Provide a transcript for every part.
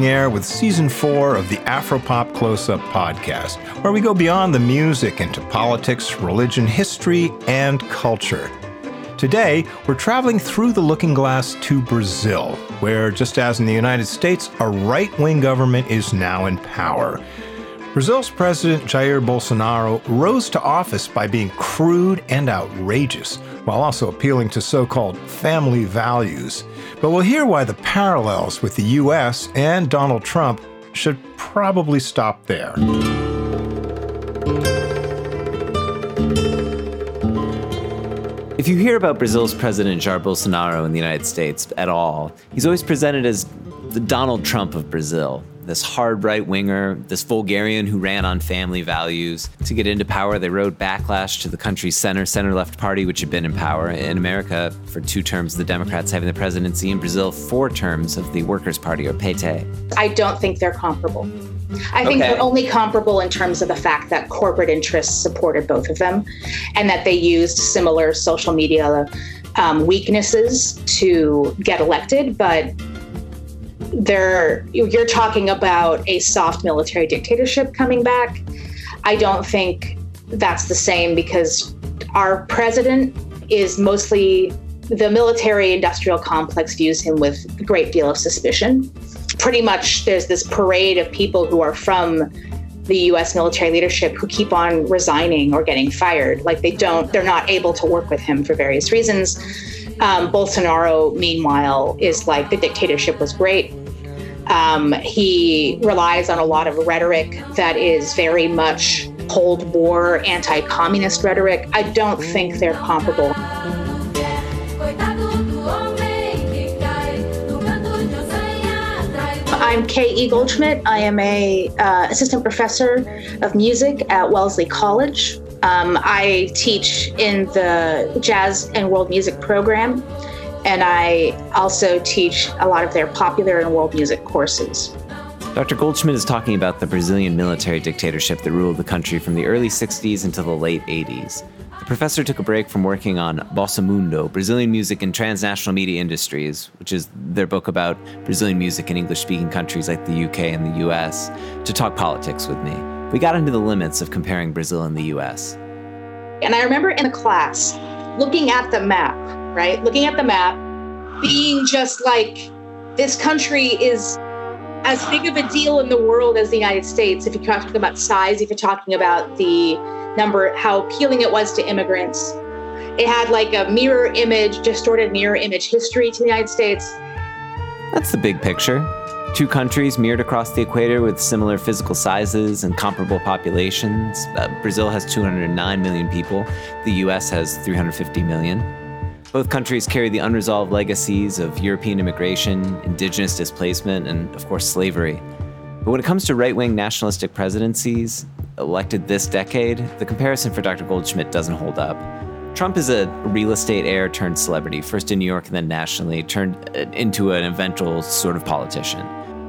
air with season four of the Afropop Close Up podcast, where we go beyond the music into politics, religion, history, and culture. Today, we're traveling through the looking glass to Brazil, where, just as in the United States, a right wing government is now in power. Brazil's President Jair Bolsonaro rose to office by being crude and outrageous, while also appealing to so called family values. But we'll hear why the parallels with the US and Donald Trump should probably stop there. If you hear about Brazil's President Jair Bolsonaro in the United States at all, he's always presented as the Donald Trump of Brazil this hard right winger, this Vulgarian who ran on family values. To get into power, they rode backlash to the country's center center left party, which had been in power. In America, for two terms, the Democrats having the presidency. In Brazil, four terms of the Workers' Party, or PT. I don't think they're comparable. I think okay. they're only comparable in terms of the fact that corporate interests supported both of them and that they used similar social media um, weaknesses to get elected. But there you're talking about a soft military dictatorship coming back. I don't think that's the same because our president is mostly the military industrial complex views him with a great deal of suspicion. Pretty much there's this parade of people who are from the US military leadership who keep on resigning or getting fired. Like they don't, they're not able to work with him for various reasons. Um, Bolsonaro, meanwhile, is like the dictatorship was great. Um, he relies on a lot of rhetoric that is very much Cold War, anti communist rhetoric. I don't think they're comparable. I'm Kay. Goldschmidt. I am a uh, assistant professor of music at Wellesley College. Um, I teach in the jazz and world music program and I also teach a lot of their popular and world music courses. Dr. Goldschmidt is talking about the Brazilian military dictatorship that ruled the country from the early 60s until the late 80s. The professor took a break from working on Bossa Mundo, Brazilian music and transnational media industries, which is their book about Brazilian music in English speaking countries like the UK and the US, to talk politics with me. We got into the limits of comparing Brazil and the US. And I remember in a class looking at the map right? Looking at the map, being just like this country is as big of a deal in the world as the United States. If you're talking about size, if you're talking about the number, how appealing it was to immigrants. It had like a mirror image, distorted mirror image history to the United States. That's the big picture. Two countries mirrored across the equator with similar physical sizes and comparable populations. Uh, Brazil has 209 million people, the US has 350 million. Both countries carry the unresolved legacies of European immigration, indigenous displacement, and, of course, slavery. But when it comes to right wing nationalistic presidencies elected this decade, the comparison for Dr. Goldschmidt doesn't hold up. Trump is a real estate heir turned celebrity, first in New York and then nationally, turned uh, into an eventual sort of politician.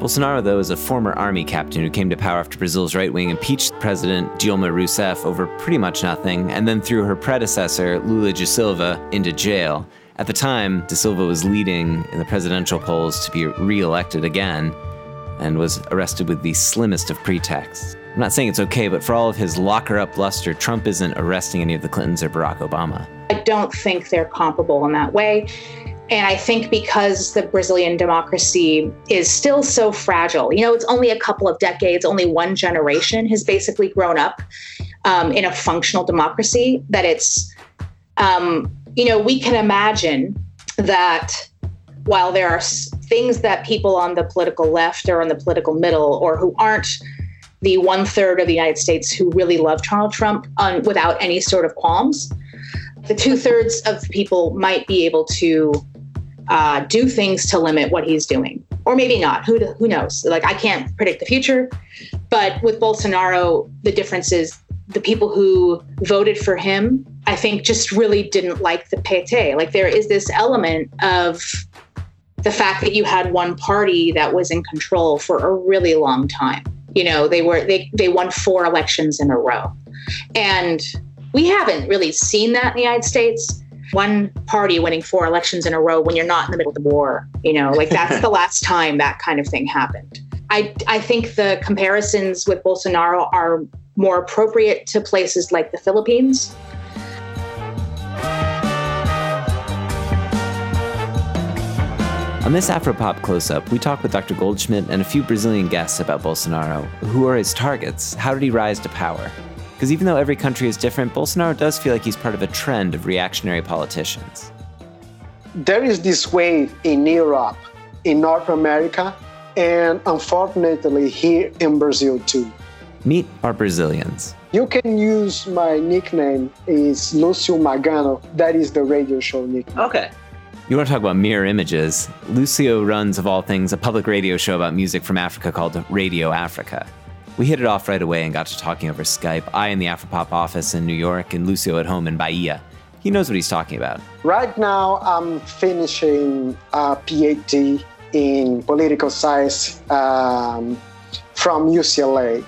Bolsonaro, though, is a former army captain who came to power after Brazil's right wing impeached President Dilma Rousseff over pretty much nothing, and then threw her predecessor, Lula da Silva, into jail. At the time, da Silva was leading in the presidential polls to be re elected again and was arrested with the slimmest of pretexts. I'm not saying it's okay, but for all of his locker up bluster, Trump isn't arresting any of the Clintons or Barack Obama. I don't think they're comparable in that way. And I think because the Brazilian democracy is still so fragile, you know, it's only a couple of decades, only one generation has basically grown up um, in a functional democracy, that it's, um, you know, we can imagine that while there are things that people on the political left or on the political middle or who aren't the one third of the United States who really love Donald Trump on, without any sort of qualms, the two thirds of people might be able to uh, do things to limit what he's doing, or maybe not. Who who knows? Like I can't predict the future, but with Bolsonaro, the difference is the people who voted for him, I think, just really didn't like the PT. Like there is this element of the fact that you had one party that was in control for a really long time. You know, they were they they won four elections in a row, and we haven't really seen that in the United States one party winning four elections in a row when you're not in the middle of the war. You know, like that's the last time that kind of thing happened. I, I think the comparisons with Bolsonaro are more appropriate to places like the Philippines. On this Afropop close up, we talk with Dr. Goldschmidt and a few Brazilian guests about Bolsonaro. Who are his targets? How did he rise to power? Because even though every country is different, Bolsonaro does feel like he's part of a trend of reactionary politicians. There is this wave in Europe, in North America, and unfortunately here in Brazil too. Meet our Brazilians. You can use my nickname is Lucio Magano. That is the radio show nickname. Okay. You want to talk about mirror images? Lucio runs, of all things, a public radio show about music from Africa called Radio Africa. We hit it off right away and got to talking over Skype. I in the Afropop office in New York and Lucio at home in Bahia. He knows what he's talking about. Right now, I'm finishing a PhD in political science um, from UCLA.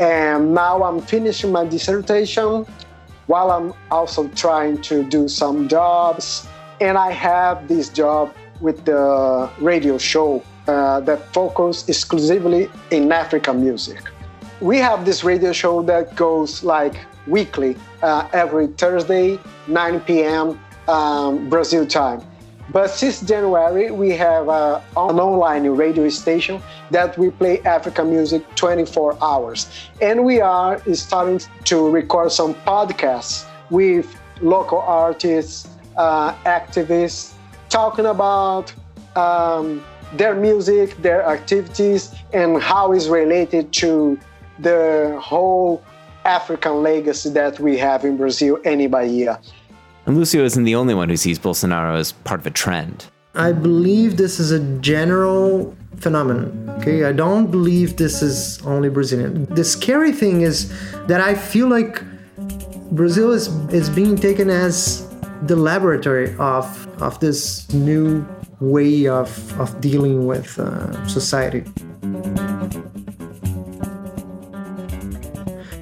And now I'm finishing my dissertation while I'm also trying to do some jobs and I have this job with the radio show uh, that focuses exclusively in African music. We have this radio show that goes like weekly, uh, every Thursday, 9 p.m. Um, Brazil time. But since January, we have uh, an online radio station that we play African music 24 hours. And we are starting to record some podcasts with local artists, uh, activists talking about um, their music, their activities, and how it's related to the whole African legacy that we have in Brazil and in Bahia. And Lucio isn't the only one who sees Bolsonaro as part of a trend. I believe this is a general phenomenon. Okay, I don't believe this is only Brazilian. The scary thing is that I feel like Brazil is is being taken as the laboratory of of this new way of of dealing with uh, society.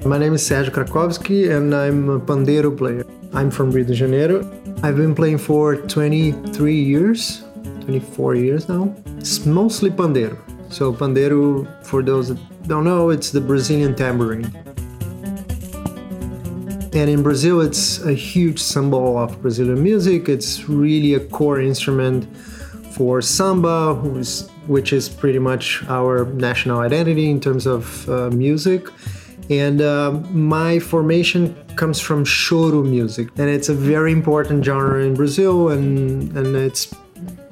My name is Sergio Krakowski and I'm a pandeiro player. I'm from Rio de Janeiro. I've been playing for 23 years, 24 years now. It's mostly pandeiro. So pandeiro, for those that don't know, it's the Brazilian tambourine. And in Brazil, it's a huge symbol of Brazilian music. It's really a core instrument for samba, which is pretty much our national identity in terms of uh, music. And uh, my formation comes from choro music, and it's a very important genre in Brazil, and and it's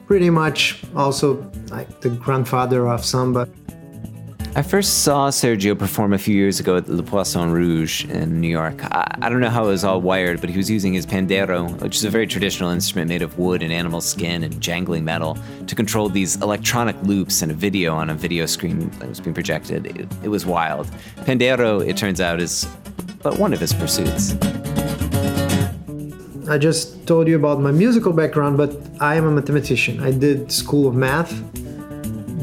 pretty much also like the grandfather of samba. I first saw Sergio perform a few years ago at Le Poisson Rouge in New York. I, I, don't know how it was all wired, but he was using his pandeiro, which is a very traditional instrument made of wood and animal skin and jangling metal, to control these electronic loops and a video on a video screen that was being projected. It, it was wild. Pandeiro, it turns out, is but one of his pursuits. I just told you about my musical background, but I am a mathematician. I did School of Math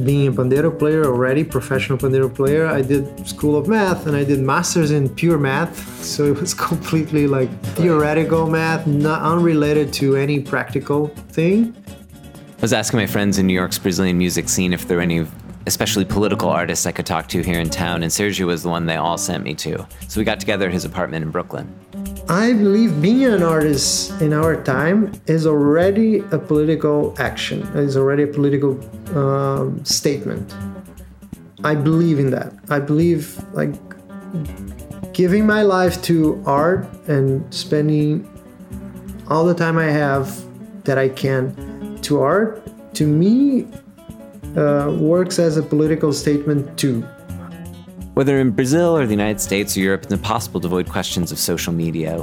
being a pandeiro player already, professional pandeiro player, I did School of Math and I did masters in pure math. So it was completely like theoretical math, not unrelated to any practical thing. I was asking my friends in New York's Brazilian music scene if there were any especially political artists I could talk to here in town, and Sergio was the one they all sent me to. So we got together at his apartment in Brooklyn. I believe being an artist in our time is already a political action, is already a political um, statement. I believe in that. I believe like giving my life to art and spending all the time I have that I can to art, to me, uh, works as a political statement too. Whether in Brazil or the United States or Europe, it's impossible to avoid questions of social media.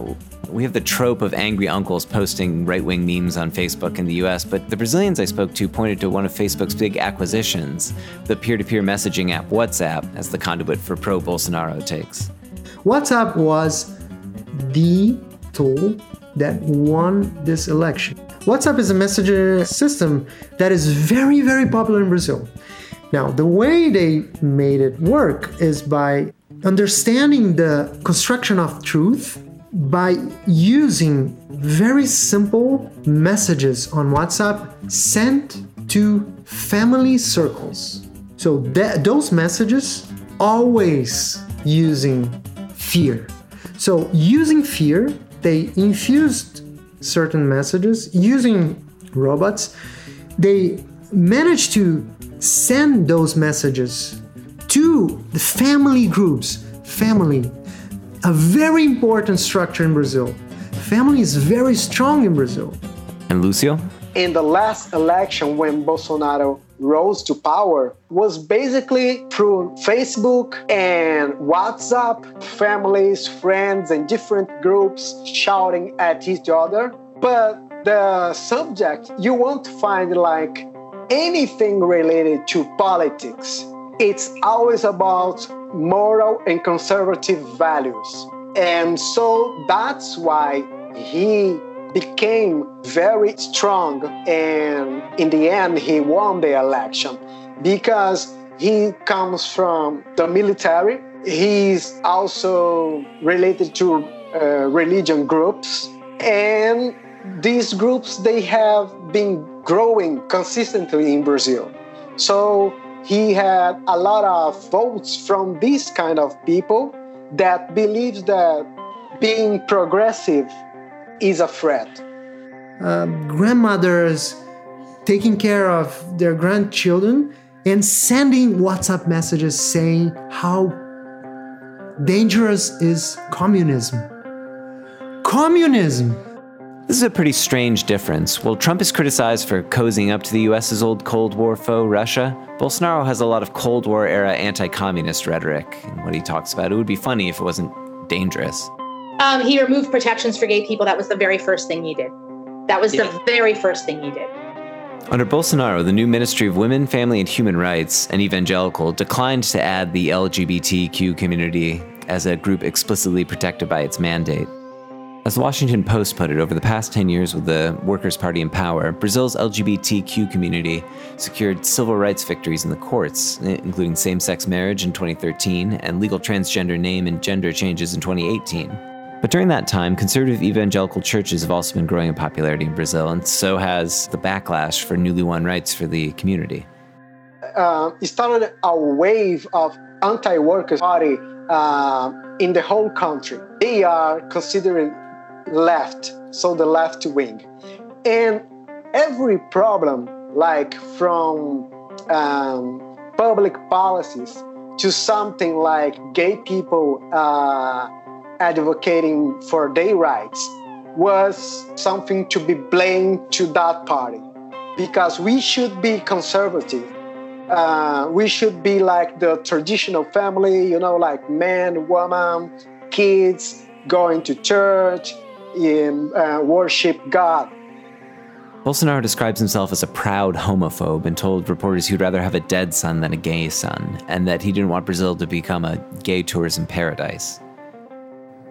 We have the trope of angry uncles posting right wing memes on Facebook in the US, but the Brazilians I spoke to pointed to one of Facebook's big acquisitions, the peer to peer messaging app WhatsApp, as the conduit for pro Bolsonaro takes. WhatsApp was the tool that won this election. WhatsApp is a messenger system that is very, very popular in Brazil. Now, the way they made it work is by understanding the construction of truth by using very simple messages on WhatsApp sent to family circles. So those messages always using fear. So using fear, they infused certain messages using robots. They managed to send those messages to the family groups. Family, a very important structure in Brazil. Family is very strong in Brazil. And Lucio? In the last election, when Bolsonaro rose to power, was basically through Facebook and WhatsApp, families, friends, and different groups shouting at each other. But the subject, you won't find like anything related to politics. It's always about moral and conservative values. And so that's why he became very strong and in the end he won the election. Because he comes from the military he's also related to uh, religion groups. And these groups they have been growing consistently in brazil. So he had a lot of votes from these kind of people that believes that being progressive is a threat. Uh, grandmothers taking care of their grandchildren and sending WhatsApp messages saying how dangerous is communism. Communism! This is a pretty strange difference. While Trump is criticized for cozying up to the US's old Cold War foe, Russia, Bolsonaro has a lot of Cold War era anti communist rhetoric in what he talks about. It would be funny if it wasn't dangerous. Um, he removed protections for gay people. That was the very first thing he did. That was yeah. the very first thing he did. Under Bolsonaro, the new Ministry of Women, Family, and Human Rights, and Evangelical, declined to add the LGBTQ community as a group explicitly protected by its mandate. As the Washington Post put it, over the past 10 years with the Workers' Party in power, Brazil's LGBTQ community secured civil rights victories in the courts, including same sex marriage in 2013 and legal transgender name and gender changes in 2018. But during that time, conservative evangelical churches have also been growing in popularity in Brazil, and so has the backlash for newly won rights for the community. Uh, it started a wave of anti-workers party uh, in the whole country. They are considering left, so the left wing, and every problem, like from um, public policies to something like gay people. Uh, advocating for their rights was something to be blamed to that party. Because we should be conservative. Uh, we should be like the traditional family you know like man woman kids going to church and uh, worship god. Bolsonaro describes himself as a proud homophobe and told reporters he'd rather have a dead son than a gay son, and that he didn't want Brazil to become a gay tourism paradise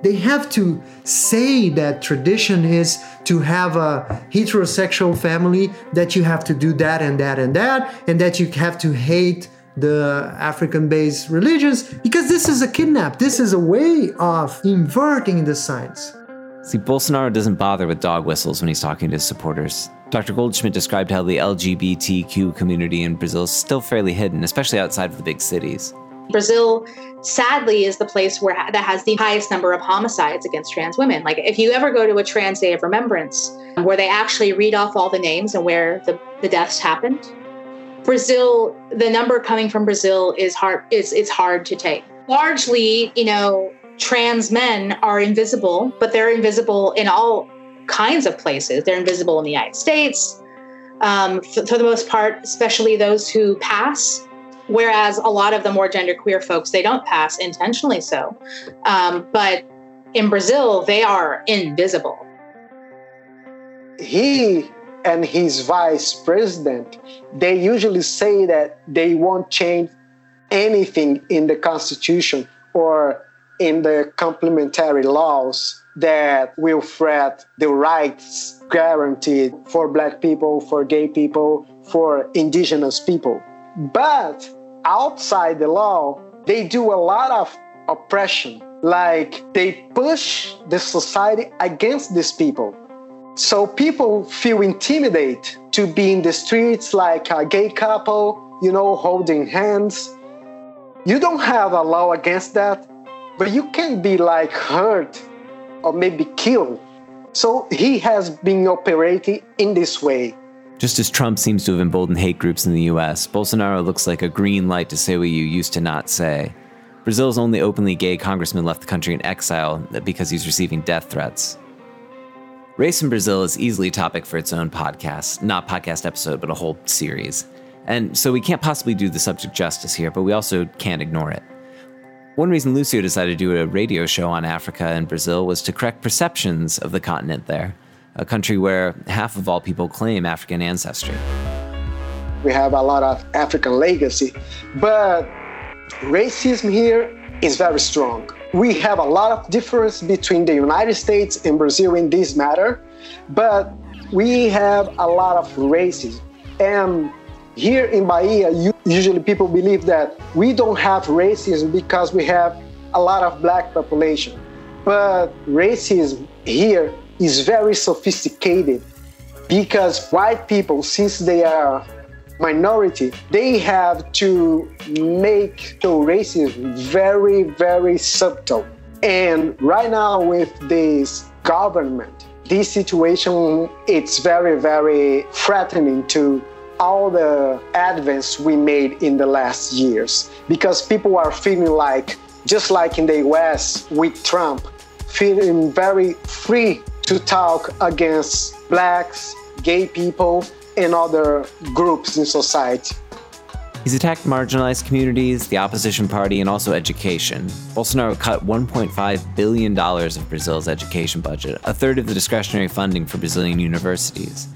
they have to say that tradition is to have a heterosexual family, that you have to do that and that and that, and that you have to hate the African based religions, because this is a kidnap. This is a way of inverting the science. See, Bolsonaro doesn't bother with dog whistles when he's talking to his supporters. Dr. Goldschmidt described how the LGBTQ community in Brazil is still fairly hidden, especially outside of the big cities. Brazil sadly is the place where that has the highest number of homicides against trans women. Like if you ever go to a trans day of remembrance where they actually read off all the names and where the, the deaths happened, Brazil, the number coming from Brazil is hard is it's hard to take. Largely, you know, trans men are invisible, but they're invisible in all kinds of places. They're invisible in the United States. Um, for, for the most part, especially those who pass Whereas a lot of the more genderqueer folks, they don't pass intentionally so. Um, but in Brazil, they are invisible. He and his vice president, they usually say that they won't change anything in the constitution or in the complementary laws that will threat the rights guaranteed for black people, for gay people, for indigenous people. But outside the law, they do a lot of oppression. Like they push the society against these people. So people feel intimidated to be in the streets like a gay couple you know, holding hands. You don't have a law against that, but you can be like hurt or maybe killed. So he has been operating in this way. Just as Trump seems to have emboldened hate groups in the US, Bolsonaro looks like a green light to say what you used to not say. Brazil's only openly gay congressman left the country in exile because he's receiving death threats. Race in Brazil is easily a topic for its own podcast, not podcast episode, but a whole series. And so we can't possibly do the subject justice here, but we also can't ignore it. One reason Lucio decided to do a radio show on Africa and Brazil was to correct perceptions of the continent there, a country where half of all people claim African ancestry. We have a lot of African legacy, but racism here is very strong. We have a lot of difference between the United States and Brazil in this matter, but we have a lot of racism. And here in Bahia, usually people believe that we don't have racism because we have a lot of black population. But racism here is very sophisticated because white people, since they are minority, they have to make the racism very, very subtle. And right now with this government, this situation, it's very, very threatening to all the advance we made in the last years because people are feeling like just like in the US with Trump feeling very free to talk against blacks, gay people and other groups in society. He's attacked marginalized communities, the opposition party, and also education. Bolsonaro cut $1.5 billion of Brazil's education budget, a third of the discretionary funding for Brazilian universities.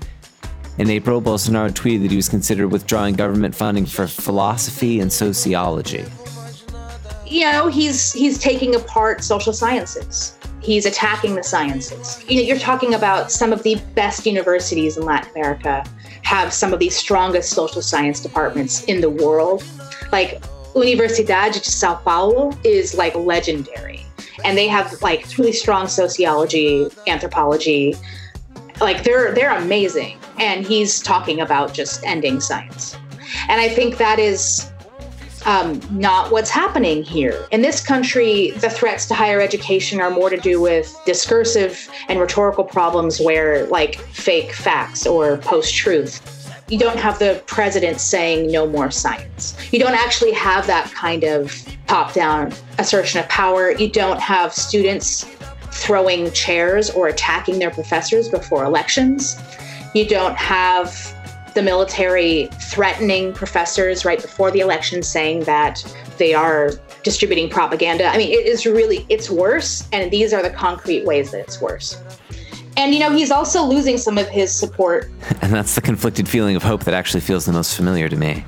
In April, Bolsonaro tweeted that he was considered withdrawing government funding for philosophy and sociology. You know, he's he's taking apart social sciences. He's attacking the sciences. You know, you're talking about some of the best universities in Latin America have some of the strongest social science departments in the world. Like Universidade de Sao Paulo is like legendary. And they have like really strong sociology, anthropology. Like they're they're amazing and he's talking about just ending science. And I think that is um, not what's happening here. In this country, the threats to higher education are more to do with discursive and rhetorical problems where, like, fake facts or post truth. You don't have the president saying no more science. You don't actually have that kind of top down assertion of power. You don't have students throwing chairs or attacking their professors before elections. You don't have the military threatening professors right before the election saying that they are distributing propaganda. I mean, it is really, it's worse. And these are the concrete ways that it's worse. And, you know, he's also losing some of his support. And that's the conflicted feeling of hope that actually feels the most familiar to me.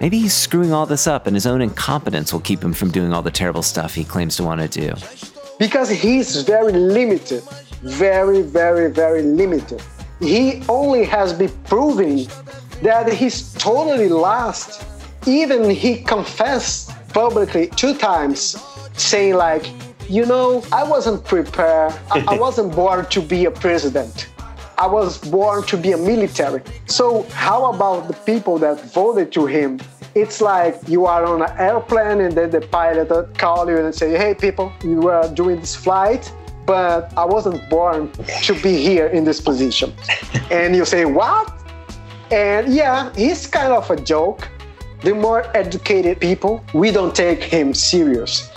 Maybe he's screwing all this up and his own incompetence will keep him from doing all the terrible stuff he claims to want to do. Because he's very limited. Very, very, very limited he only has been proving that he's totally lost. Even he confessed publicly two times, saying like, you know, I wasn't prepared. I, I wasn't born to be a president. I was born to be a military. So how about the people that voted to him? It's like you are on an airplane and then the pilot call you and say, hey people, you are doing this flight but I wasn't born to be here in this position. and you say, what? And yeah, he's kind of a joke. The more educated people, we don't take him serious.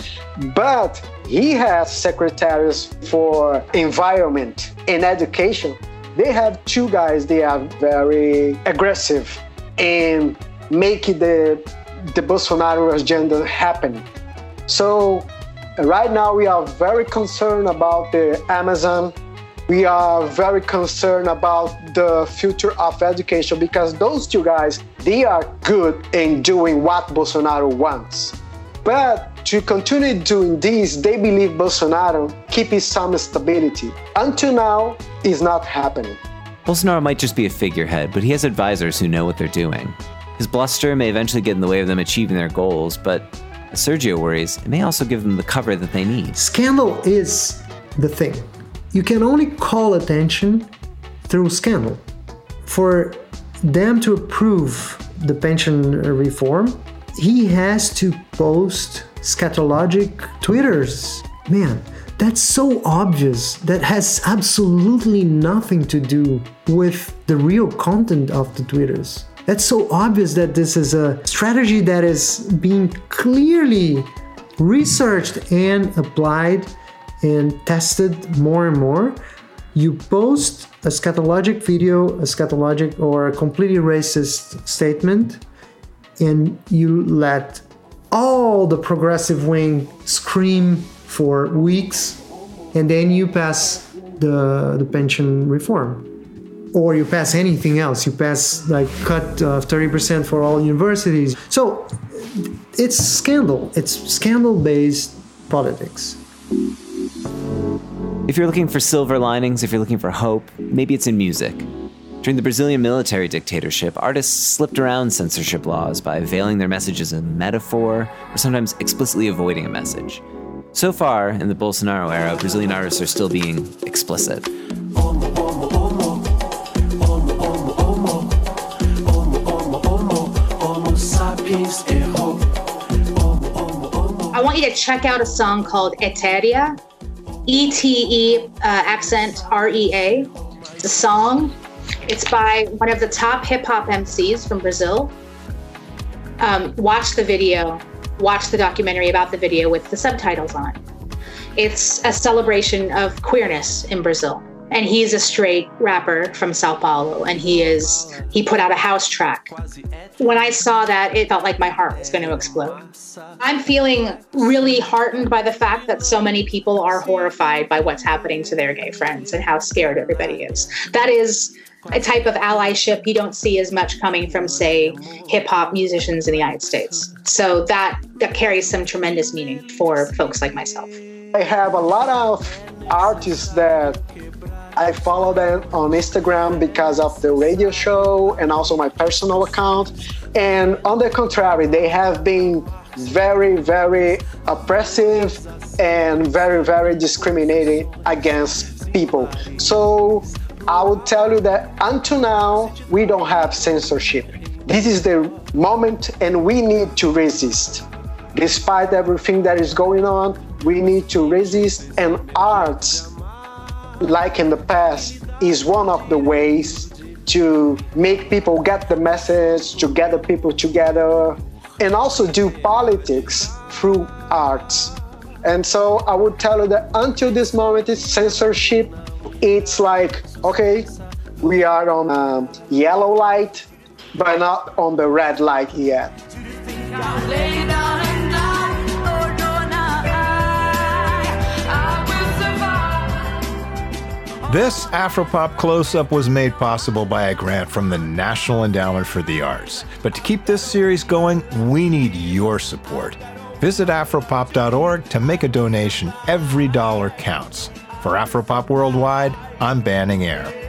But he has secretaries for environment and education. They have two guys, they are very aggressive and make the, the Bolsonaro agenda happen. So Right now, we are very concerned about the Amazon. We are very concerned about the future of education because those two guys, they are good in doing what Bolsonaro wants. But to continue doing this, they believe Bolsonaro keeps some stability. Until now, is not happening. Bolsonaro might just be a figurehead, but he has advisors who know what they're doing. His bluster may eventually get in the way of them achieving their goals, but as Sergio worries, it may also give them the cover that they need. Scandal is the thing. You can only call attention through scandal. For them to approve the pension reform, he has to post scatologic twitters. Man, that's so obvious. That has absolutely nothing to do with the real content of the twitters. That's so obvious that this is a strategy that is being clearly researched and applied and tested more and more. You post a scatologic video, a scatologic or a completely racist statement, and you let all the progressive wing scream for weeks, and then you pass the, the pension reform. Or you pass anything else. You pass like cut uh, 30% for all universities. So it's scandal. It's scandal based politics. If you're looking for silver linings, if you're looking for hope, maybe it's in music. During the Brazilian military dictatorship, artists slipped around censorship laws by veiling their messages in metaphor or sometimes explicitly avoiding a message. So far, in the Bolsonaro era, Brazilian artists are still being explicit. You to check out a song called Etérea, E T E uh, accent R E A. It's a song. It's by one of the top hip hop MCs from Brazil. Um, watch the video, watch the documentary about the video with the subtitles on. It's a celebration of queerness in Brazil and he's a straight rapper from Sao Paulo and he is he put out a house track. When I saw that, it felt like my heart was going to explode. I'm feeling really heartened by the fact that so many people are horrified by what's happening to their gay friends and how scared everybody is. That is a type of allyship you don't see as much coming from say hip hop musicians in the United States. So that that carries some tremendous meaning for folks like myself. I have a lot of artists that I follow them on Instagram because of the radio show and also my personal account. And on the contrary, they have been very, very oppressive and very, very discriminating against people. So I would tell you that until now, we don't have censorship. This is the moment, and we need to resist. Despite everything that is going on, we need to resist, and arts like in the past, is one of the ways to make people get the message, to gather people together, and also do politics through arts. And so I would tell you that until this moment, it's censorship. It's like, okay, we are on a yellow light, but not on the red light yet. This Afropop close up was made possible by a grant from the National Endowment for the Arts. But to keep this series going, we need your support. Visit Afropop.org to make a donation. Every dollar counts. For Afropop Worldwide, I'm Banning Eyre.